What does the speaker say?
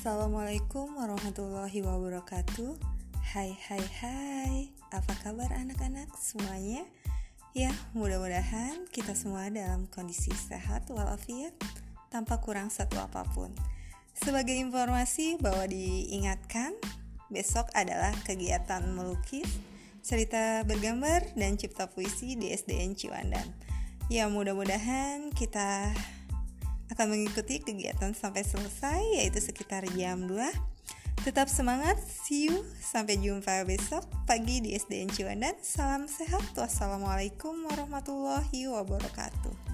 Assalamualaikum warahmatullahi wabarakatuh. Hai hai hai. Apa kabar anak-anak semuanya? Ya mudah-mudahan kita semua dalam kondisi sehat walafiat Tanpa kurang satu apa pun. Sebagai informasi bahwa diingatkan Besok adalah kegiatan melukis Cerita bergambar dan cipta puisi di SDN Ciwandan. Ya mudah-mudahan kita akan mengikuti kegiatan sampai selesai yaitu sekitar jam 2. Tetap semangat, see you, sampai jumpa besok pagi di SDN Ciwandan. Salam sehat, wassalamualaikum warahmatullahi wabarakatuh.